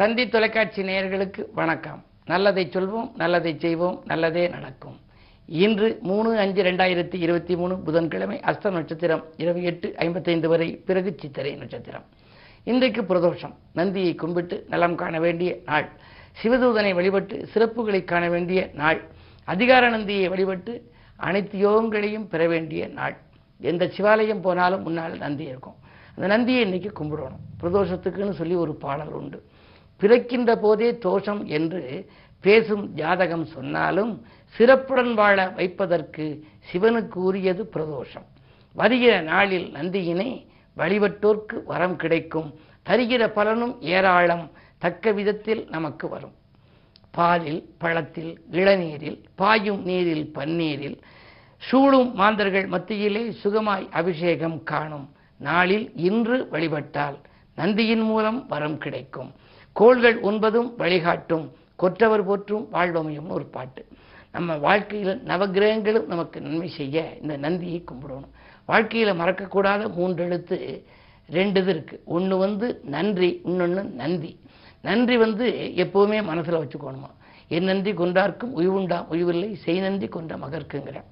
தந்தி தொலைக்காட்சி நேயர்களுக்கு வணக்கம். நல்லதை சொல்வோம் நல்லதை செய்வோம் நல்லதே நடக்கும். இன்று மூணு அஞ்சு ரெண்டாயிரத்தி இருபத்தி மூணு புதன்கிழமை அஸ்த நட்சத்திரம் இரவு எட்டு ஐம்பத்தைந்து வரை பிறகு சித்திரை நட்சத்திரம். இன்றைக்கு பிரதோஷம். நந்தியை கும்பிட்டு நலம் காண வேண்டிய நாள். சிவதூதனை வழிபட்டு சிறப்புகளை காண வேண்டிய நாள். அதிகார நந்தியை வழிபட்டு அனைத்து யோகங்களையும் பெற வேண்டிய நாள். எந்த சிவாலயம் போனாலும் முன்னால் நந்தி இருக்கும். அந்த நந்தியை இன்னைக்கு கும்பிடணும். பிரதோஷத்துக்குன்னு சொல்லி ஒரு பாடல் உண்டு. பிறக்கின்ற போதே தோஷம் என்று பேசும் ஜாதகம் சொன்னாலும் சிறப்புடன் வாழ வைப்பதற்கு சிவனுக்கு உரியது பிரதோஷம். வருகிற நாளில் நந்தியினை வழிபட்டோர்க்கு வரம் கிடைக்கும். தருகிற பலனும் ஏராளம் தக்க விதத்தில் நமக்கு வரும். பாலில் பழத்தில் இளநீரில் பாயும் நீரில் பன்னீரில் சூடும் மாந்தர்கள் மத்தியிலே சுகமாய் அபிஷேகம் காணும். நாளில் இன்று வழிபட்டால் நந்தியின் மூலம் வரம் கிடைக்கும். கோள்கள் ஒன்பதும் வழிகாட்டும். கொற்றவர் போற்றும் வாழ்வமையும்னு ஒரு பாட்டு. நம்ம வாழ்க்கையில் நவகிரகங்களும் நமக்கு நன்மை செய்ய இந்த நந்தியை கும்பிடணும். வாழ்க்கையில் மறக்கக்கூடாத மூன்று எழுத்து ரெண்டு இது இருக்குது ஒன்று வந்து நன்றி இன்னொன்று நந்தி. நன்றி வந்து எப்போவுமே மனசில் வச்சுக்கணுமா? என் நன்றி கொண்டார்க்கும் உய்வுண்டாம் உய்வில்லை செய் நன்றி கொண்ட மகர்க்குங்கிறேன்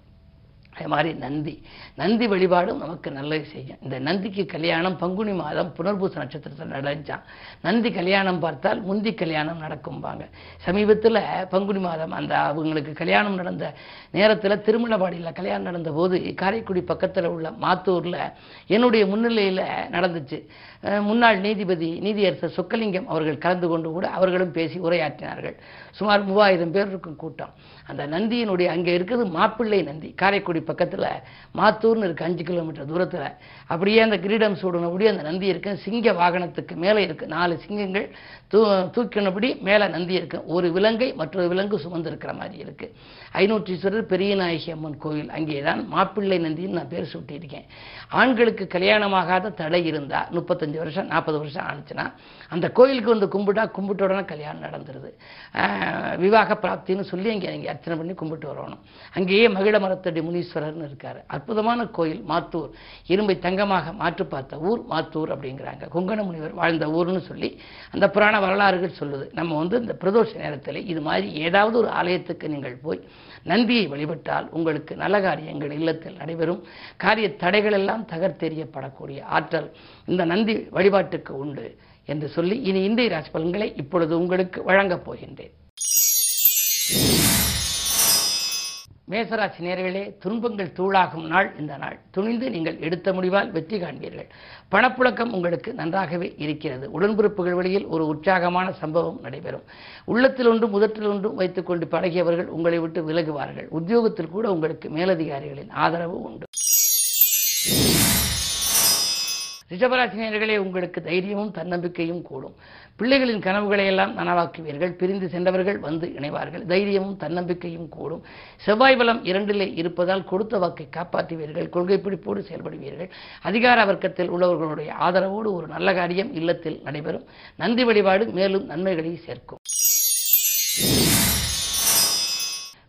அது மாதிரி நந்தி. நந்தி வழிபாடும் நமக்கு நல்லது செய்யும். இந்த நந்திக்கு கல்யாணம் பங்குனி மாதம் புனர்பூச நட்சத்திரத்தில் நடைஞ்சான் நந்தி கல்யாணம் பார்த்தால் முந்தி கல்யாணம் நடக்கும்பாங்க. சமீபத்தில் பங்குனி மாதம் அந்த அவங்களுக்கு கல்யாணம் நடந்த நேரத்தில் திருமணவாடியில் கல்யாணம் நடந்த போது காரைக்குடி பக்கத்தில் உள்ள மாத்தூரில் என்னுடைய முன்னிலையில் நடந்துச்சு. முன்னாள் நீதிபதி நீதியரசர் சொக்கலிங்கம் அவர்கள் கலந்து கொண்டு கூட அவர்களும் பேசி உரையாற்றினார்கள். சுமார் மூவாயிரம் பேர் இருக்கும் கூட்டம். அந்த நந்தியினுடைய அங்கே இருக்கிறது மாப்பிள்ளை நந்தி காரைக்குடி பக்கத்தில் மாத்தூர்னு இருக்கு அஞ்சு கிலோமீட்டர் தூரத்தில். அப்படியே அந்த கிரீடம் சூடினபடி அந்த நந்தி இருக்கு. சிங்க வாகனத்துக்கு மேலே இருக்கு. நாலு சிங்கங்கள் தூ தூக்கினபடி மேலே நந்தி இருக்கு. ஒரு விலங்கை மற்றொரு விலங்கு சுமந்து இருக்கிற மாதிரி இருக்கு. ஐநூற்றீஸ்வரர் பெரியநாயகி அம்மன் கோயில். அங்கே தான் மாப்பிள்ளை நந்தின்னு நான் பேர் சூட்டியிருக்கேன். ஆண்களுக்கு கல்யாணமாகாத தடை இருந்தா முப்பத்தஞ்சு வருஷம் நாற்பது வருஷம் ஆனிச்சுன்னா அந்த கோயிலுக்கு வந்து கும்பிட்டா கும்பிட்ட உடனே கல்யாணம் நடந்துருது. விவாக பிராப்தின்னு சொல்லி அங்கே நீங்கள் அர்ச்சனை பண்ணி கும்பிட்டு வரணும். அங்கேயே மகிழ மரத்தடி முனீஸ்வரர்னு இருக்காரு. அற்புதமான கோயில் மாத்தூர். இரும்பை தங்கமாக மாற்று பார்த்த ஊர் மாத்தூர் அப்படிங்கிறாங்க. கொங்கண முனிவர் வாழ்ந்த ஊர்னு சொல்லி அந்த புராண வரலாறுகள் சொல்லுது. நம்ம வந்து இந்த பிரதோஷ நேரத்தில் இது மாதிரி ஏதாவது ஒரு ஆலயத்துக்கு நீங்கள் போய் நந்தியை வழிபட்டால் உங்களுக்கு நல்ல காரியங்கள் இல்லத்தில் நடைபெறும். காரிய தடைகள் எல்லாம் தகர்த்தெறியப்படக்கூடிய ஆற்றல் இந்த நந்தி வழிபாட்டுக்கு உண்டு என்று சொல்லி இனி இந்திய ராசி பலன்களை இப்பொழுது உங்களுக்கு வழங்கப் போகின்றேன். மேசராசி நேர்களே துன்பங்கள் தூளாகும் நாள் இந்த நாள். துணிந்து நீங்கள் எடுத்த முடிவால் வெற்றி காண்பீர்கள். பணப்புழக்கம் உங்களுக்கு நன்றாகவே இருக்கிறது. உடன்பிறப்புகள் வழியில் ஒரு உற்சாகமான சம்பவம் நடைபெறும். உள்ளத்தில் ஒன்றும் முதற்றில் ஒன்றும் வைத்துக்கொண்டு பழகியவர்கள் உங்களை விட்டு விலகுவார்கள். உத்தியோகத்தில் கூட உங்களுக்கு மேலதிகாரிகளின் ஆதரவு உண்டு. ரிஷபராசினியர்களே உங்களுக்கு தைரியமும் தன்னம்பிக்கையும் கூடும். பிள்ளைகளின் கனவுகளை எல்லாம் நனவாக்குவீர்கள். பிரிந்து சென்றவர்கள் வந்து இணைவார்கள். தைரியமும் தன்னம்பிக்கையும் கூடும். செவ்வாய் பலம் இரண்டிலே இருப்பதால் கொடுத்த வாக்கை காப்பாற்றுவீர்கள். கொள்கை பிடிப்போடு செயல்படுவீர்கள். அதிகார வர்க்கத்தில் உள்ளவர்களுடைய ஆதரவோடு ஒரு நல்ல காரியம் இல்லத்தில் நடைபெறும். நந்தி வழிபாடு மேலும் நன்மைகளை சேர்க்கும்.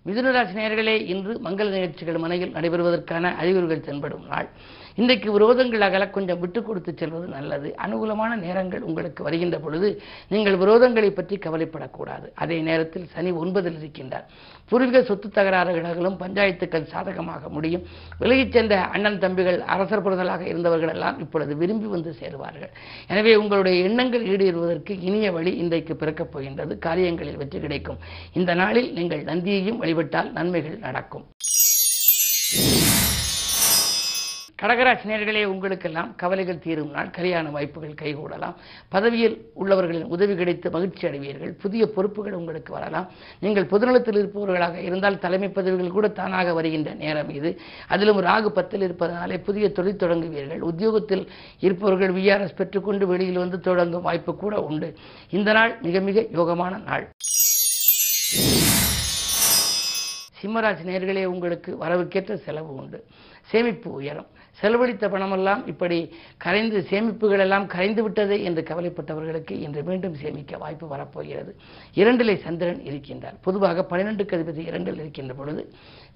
மிதுனராசி நேர்களே இன்று மங்கள நிகழ்ச்சிகள் மனையில் நடைபெறுவதற்கான அறிகுறிகள் தென்படும் நாள். இன்றைக்கு விரோதங்கள் அகல கொஞ்சம் விட்டு கொடுத்து செல்வது நல்லது. அனுகூலமான நேரங்கள் உங்களுக்கு வருகின்ற பொழுது நீங்கள் விரோதங்களை பற்றி கவலைப்படக்கூடாது. அதே நேரத்தில் சனி ஒன்பதில் இருக்கின்றார். பூர்வீக சொத்து தகராறுகளும் பஞ்சாயத்துக்கள் சாதகமாக முடியும். விலகிச் சென்ற அண்ணன் தம்பிகள் அரசர் புரதலாக இருந்தவர்கள் எல்லாம் இப்பொழுது விரும்பி வந்து சேருவார்கள். எனவே உங்களுடைய எண்ணங்கள் ஈடேறுவதற்கு இனிய வழி இன்றைக்கு பிறக்கப் போகின்றது. காரியங்களில் வெற்றி கிடைக்கும். இந்த நாளில் நீங்கள் நந்தியையும் வழிபட்டால் நன்மைகள் நடக்கும். கடகராசினியர்களே உங்களுக்கெல்லாம் கவலைகள் தீரும் நாள் கல்யாண வாய்ப்புகள் கைகூடலாம். பதவியில் உள்ளவர்களின் உதவி கிடைத்து மகிழ்ச்சி அடைவீர்கள். புதிய பொறுப்புகள் உங்களுக்கு வரலாம். நீங்கள் பொதுநலத்தில் இருப்பவர்களாக இருந்தால் தலைமை பதவிகள் கூட தானாக வருகின்ற நேரம் இது. அதிலும் ராகு பத்தில் இருப்பதனாலே புதிய தொழில் தொடங்குவீர்கள். உத்தியோகத்தில் இருப்பவர்கள் விஆர்எஸ் பெற்றுக்கொண்டு வெளியில் வந்து தொடங்கும் வாய்ப்பு கூட உண்டு. இந்த நாள் மிக மிக யோகமான நாள். சிம்மராசி நேர்களே உங்களுக்கு வரவுக்கேற்ற செலவு உண்டு. சேமிப்பு உயரும். செலவழித்த பணமெல்லாம் இப்படி கரைந்து சேமிப்புகள் எல்லாம் கரைந்து விட்டது என்று கவலைப்பட்டவர்களுக்கு இன்று மீண்டும் சேமிக்க வாய்ப்பு வரப்போகிறது. இரண்டிலே சந்திரன் இருக்கின்றார். பொதுவாக பன்னிரெண்டுக்கு அதிபதி இரண்டில் இருக்கின்ற பொழுது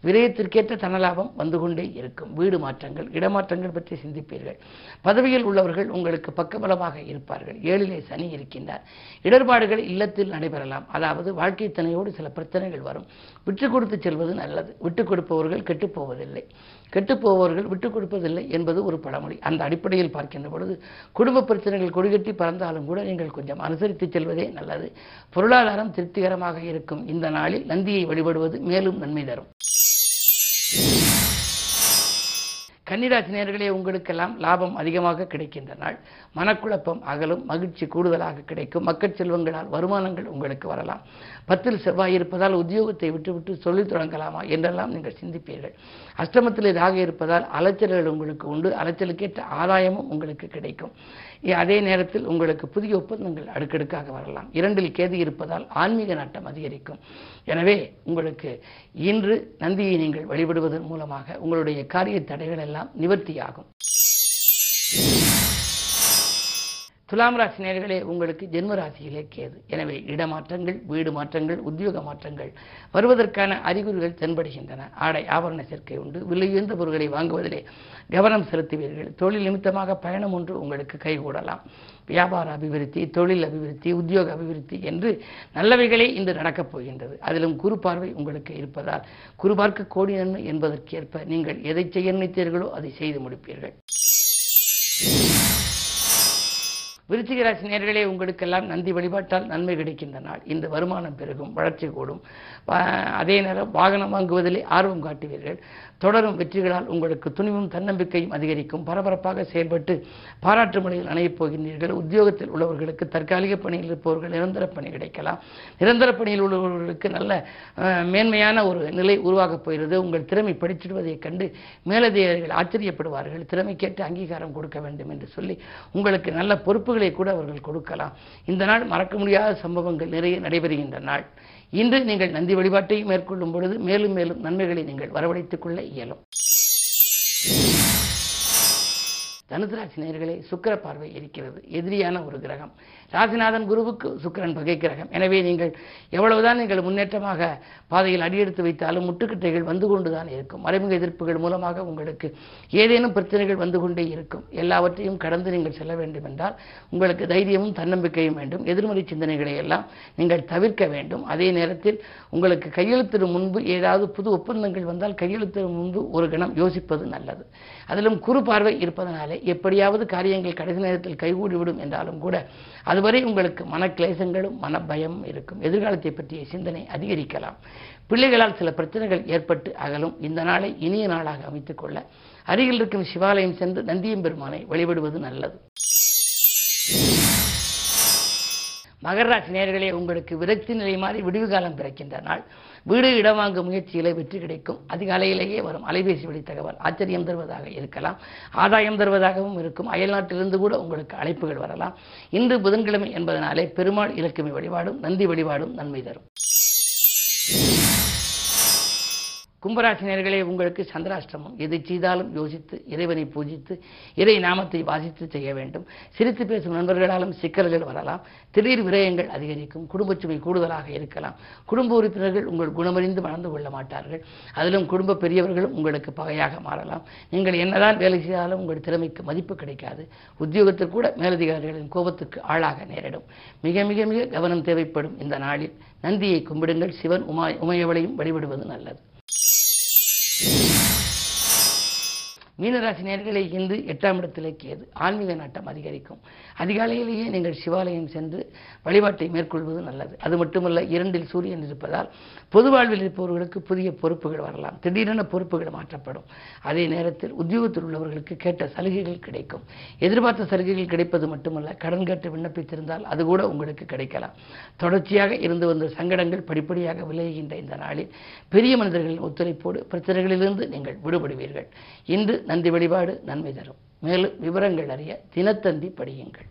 விரயத்திற்கேற்ற தனலாபம் வந்து கொண்டே இருக்கும். வீடு மாற்றங்கள் இடமாற்றங்கள் பற்றி சிந்திப்பீர்கள். பதவியில் உள்ளவர்கள் உங்களுக்கு பக்கபலமாக இருப்பார்கள். ஏழிலே சனி இருக்கின்றார். இடர்பாடுகள் இல்லத்தில் நடைபெறலாம். அதாவது வாழ்க்கை துணையோடு சில பிரச்சனைகள் வரும். விட்டு கொடுத்து செல்வது நல்லது. விட்டு கொடுப்பவர்கள் கெட்டுப் போவதில்லை கெட்டுப் விட்டுக் கொடுப்பதில்லை என்பது ஒரு பழமொழி. அந்த அடிப்படையில் பார்க்கின்ற பொழுது குடும்ப பிரச்சனைகள் கொடிகட்டி பறந்தாலும் கூட நீங்கள் கொஞ்சம் அனுசரித்து செல்வதே நல்லது. பொருளாதாரம் திருப்திகரமாக இருக்கும். இந்த நாளில் நந்தியை வழிபடுவது மேலும் நன்மை தரும். கன்னிராசினியர்களே உங்களுக்கெல்லாம் லாபம் அதிகமாக கிடைக்கின்ற நாள். மனக்குழப்பம் அகலும் மகிழ்ச்சி கூடுதலாக கிடைக்கும். மக்கள் செல்வங்களால் வருமானங்கள் உங்களுக்கு வரலாம். பத்தில் செவ்வாய் இருப்பதால் உத்தியோகத்தை விட்டுவிட்டு சொல்லித் தொடங்கலாமா என்றெல்லாம் நீங்கள் சிந்திப்பீர்கள். அஷ்டமத்தில் ராக இருப்பதால் அலைச்சல்கள் உங்களுக்கு உண்டு. அலைச்சலுக்கேற்ற ஆதாயமும் உங்களுக்கு கிடைக்கும். அதே நேரத்தில் உங்களுக்கு புதிய ஒப்பந்தங்கள் அடுக்கடுக்காக வரலாம். இரண்டில் கேது இருப்பதால் ஆன்மீக நாட்டம் அதிகரிக்கும். எனவே உங்களுக்கு இன்று நந்தியை நீங்கள் வழிபடுவதன் மூலமாக உங்களுடைய காரிய தடைகள் எல்லாம் நிவர்த்தியாகும். துலாம் ராசி நேர்களே உங்களுக்கு ஜென்ம ராசியிலே கேது. எனவே இடமாற்றங்கள் வீடு மாற்றங்கள் உத்தியோக மாற்றங்கள் வருவதற்கான அறிகுறிகள் தென்படுகின்றன. ஆடை ஆபரண சேர்க்கை உண்டு. விலையுயர்ந்த பொருட்களை வாங்குவதிலே கவனம் செலுத்துவீர்கள். தொழில் நிமித்தமாக பயணம் ஒன்று உங்களுக்கு கைகூடலாம். வியாபார அபிவிருத்தி தொழில் அபிவிருத்தி உத்தியோக அபிவிருத்தி என்று நல்லவைகளே இன்று நடக்கப் போகின்றது. அதிலும் குறு பார்வை உங்களுக்கு இருப்பதால் குறுபார்க்க கோடி நன்மை என்பதற்கேற்ப நீங்கள் எதை செய்ய நினைத்தீர்களோ அதை செய்து முடிப்பீர்கள். விருச்சிக ராசி நேர்களே உங்களுக்கெல்லாம் நந்தி வழிபாட்டால் நன்மை கிடைக்கின்ற நாள். இந்த வருமானம் பெருகும் வளர்ச்சி கூடும். அதே நேரம் வாகனம் வாங்குவதிலே ஆர்வம் காட்டுவீர்கள். தொடரும் வெற்றிகளால் உங்களுக்கு துணிவும் தன்னம்பிக்கையும் அதிகரிக்கும். பரபரப்பாக செயல்பட்டு பாராட்டு முறையில் அணையப் போகின்றீர்கள். உத்தியோகத்தில் உள்ளவர்களுக்கு தற்காலிக பணியில் இருப்பவர்கள் நிரந்தர பணி கிடைக்கலாம். நிரந்தர பணியில் உள்ளவர்களுக்கு நல்ல மேன்மையான ஒரு நிலை உருவாகப் போகிறது. உங்கள் திறமை படிச்சிடுவதைக் கண்டு மேலதிகாரிகள் ஆச்சரியப்படுவார்கள். திறமைக்கேற்ற அங்கீகாரம் கொடுக்க வேண்டும் என்று சொல்லி உங்களுக்கு நல்ல பொறுப்பு பொறுப்புகளை கூட அவர்கள் கொடுக்கலாம். இந்த நாள் மறக்க முடியாத சம்பவங்கள் நிறைய நடைபெறுகின்ற நாள். இன்று நீங்கள் நந்தி வழிபாட்டை மேற்கொள்ளும் பொழுது மேலும் மேலும் நன்மைகளை நீங்கள் வரவழைத்துக் கொள்ள இயலும். தனுசராசி நேர்களே சுக்கர பார்வை இருக்கிறது. எதிரியான ஒரு கிரகம். ராசிநாதன் குருவுக்கு சுக்கரன் பகை கிரகம். எனவே நீங்கள் எவ்வளவுதான் நீங்கள் முன்னேற்றமாக பாதையில் அடியெடுத்து வைத்தாலும் முட்டுக்கட்டைகள் வந்து கொண்டுதான் இருக்கும். மறைமுக எதிர்ப்புகள் மூலமாக உங்களுக்கு ஏதேனும் பிரச்சனைகள் வந்து கொண்டே இருக்கும். எல்லாவற்றையும் கடந்து நீங்கள் செல்ல வேண்டும் என்றால் உங்களுக்கு தைரியமும் தன்னம்பிக்கையும் வேண்டும். எதிர்மறை சிந்தனைகளை எல்லாம் நீங்கள் தவிர்க்க வேண்டும். அதே நேரத்தில் உங்களுக்கு கையெழுத்திடும் முன்பு ஏதாவது புது ஒப்பந்தங்கள் வந்தால் கையெழுத்திடும் முன்பு ஒரு கணம் யோசிப்பது நல்லது. அதிலும் குறு பார்வை இருப்பதனாலே எப்படியாவது காரியங்கள் கடைசி நேரத்தில் கைகூடிவிடும் என்றாலும் கூட அதுவரை உங்களுக்கு மனக்லேசங்களும் மனபயம் இருக்கும். எதிர்காலத்தை பற்றிய சிந்தனை அதிகரிக்கலாம். பிள்ளைகளால் சில பிரச்சனைகள் ஏற்பட்டு அகலும். இந்த நாளை இனிய நாளாக அமைத்துக் கொள்ள அருகில் இருக்கும் சிவாலயம் சென்று நந்தியம் பெருமானை வழிபடுவது நல்லது. மகராசி நேர்களே உங்களுக்கு விரக்தி நிலை மாறி விடுவு காலம் பிறக்கின்ற நாள். வீடு இடம் வாங்கும் முயற்சியிலே வெற்றி கிடைக்கும். அதிகாலையிலேயே வரும் அலைபேசி வழி தகவல் ஆச்சரியம் தருவதாக இருக்கலாம். ஆதாயம் தருவதாகவும் இருக்கும். அயல்நாட்டிலிருந்து கூட உங்களுக்கு அழைப்புகள் வரலாம். இன்று புதன்கிழமை என்பதனாலே பெருமாள் இலக்குமி வழிபாடும் நந்தி வழிபாடும் நன்மை தரும். கும்பராசினியர்களே உங்களுக்கு சந்திராஷ்டமம். எதை செய்தாலும் யோசித்து இறைவனை பூஜித்து இறை நாமத்தை வாசித்து செய்ய வேண்டும். சிரித்து பேசும் நண்பர்களாலும் சிக்கல்கள் வரலாம். திடீர் விரயங்கள் அதிகரிக்கும். குடும்ப சுமை கூடுதலாக இருக்கலாம். குடும்ப உறுப்பினர்கள் உங்கள் குணமறிந்து மணந்து கொள்ள மாட்டார்கள். அதிலும் குடும்ப பெரியவர்களும் உங்களுக்கு பகையாக மாறலாம். நீங்கள் என்னதான் வேலை செய்தாலும் உங்கள் திறமைக்கு மதிப்பு கிடைக்காது. உத்தியோகத்தில் கூட மேலதிகாரிகளின் கோபத்துக்கு ஆளாக நேரிடும். மிக மிக மிக கவனம் தேவைப்படும் இந்த நாளில். நந்தியை கும்பிடுங்கள். சிவன் உமா உமையவளையும் வழிபடுவது நல்லது. மீனராசி நேர்களை இன்று எட்டாம் இடத்திலே கேது. ஆன்மீக நாட்டம் அதிகரிக்கும். அதிகாலையிலேயே நீங்கள் சிவாலயம் சென்று வழிபாட்டை மேற்கொள்வது நல்லது. அது மட்டுமல்ல இரண்டில் சூரியன் இருப்பதால் பொது வாழ்வில் இருப்பவர்களுக்கு புதிய பொறுப்புகள் வரலாம். திடீரென பொறுப்புகள் மாற்றப்படும். அதே நேரத்தில் உத்தியோகத்தில் உள்ளவர்களுக்கு கேட்ட சலுகைகள் கிடைக்கும். எதிர்பார்த்த சலுகைகள் கிடைப்பது மட்டுமல்ல கடன் கேட்டு விண்ணப்பித்திருந்தால் அது கூட உங்களுக்கு கிடைக்கலாம். தொடர்ச்சியாக இருந்து வந்த சங்கடங்கள் படிப்படியாக விலகுகின்ற இந்த நாளில் பெரிய மனிதர்களின் ஒத்துழைப்போடு பிரச்சனைகளிலிருந்து நீங்கள் விடுபடுவீர்கள். இன்று நந்தி வழிபாடு நன்மை தரும். மேலும் விவரங்கள் அறிய தினத்தந்தி படியுங்கள்.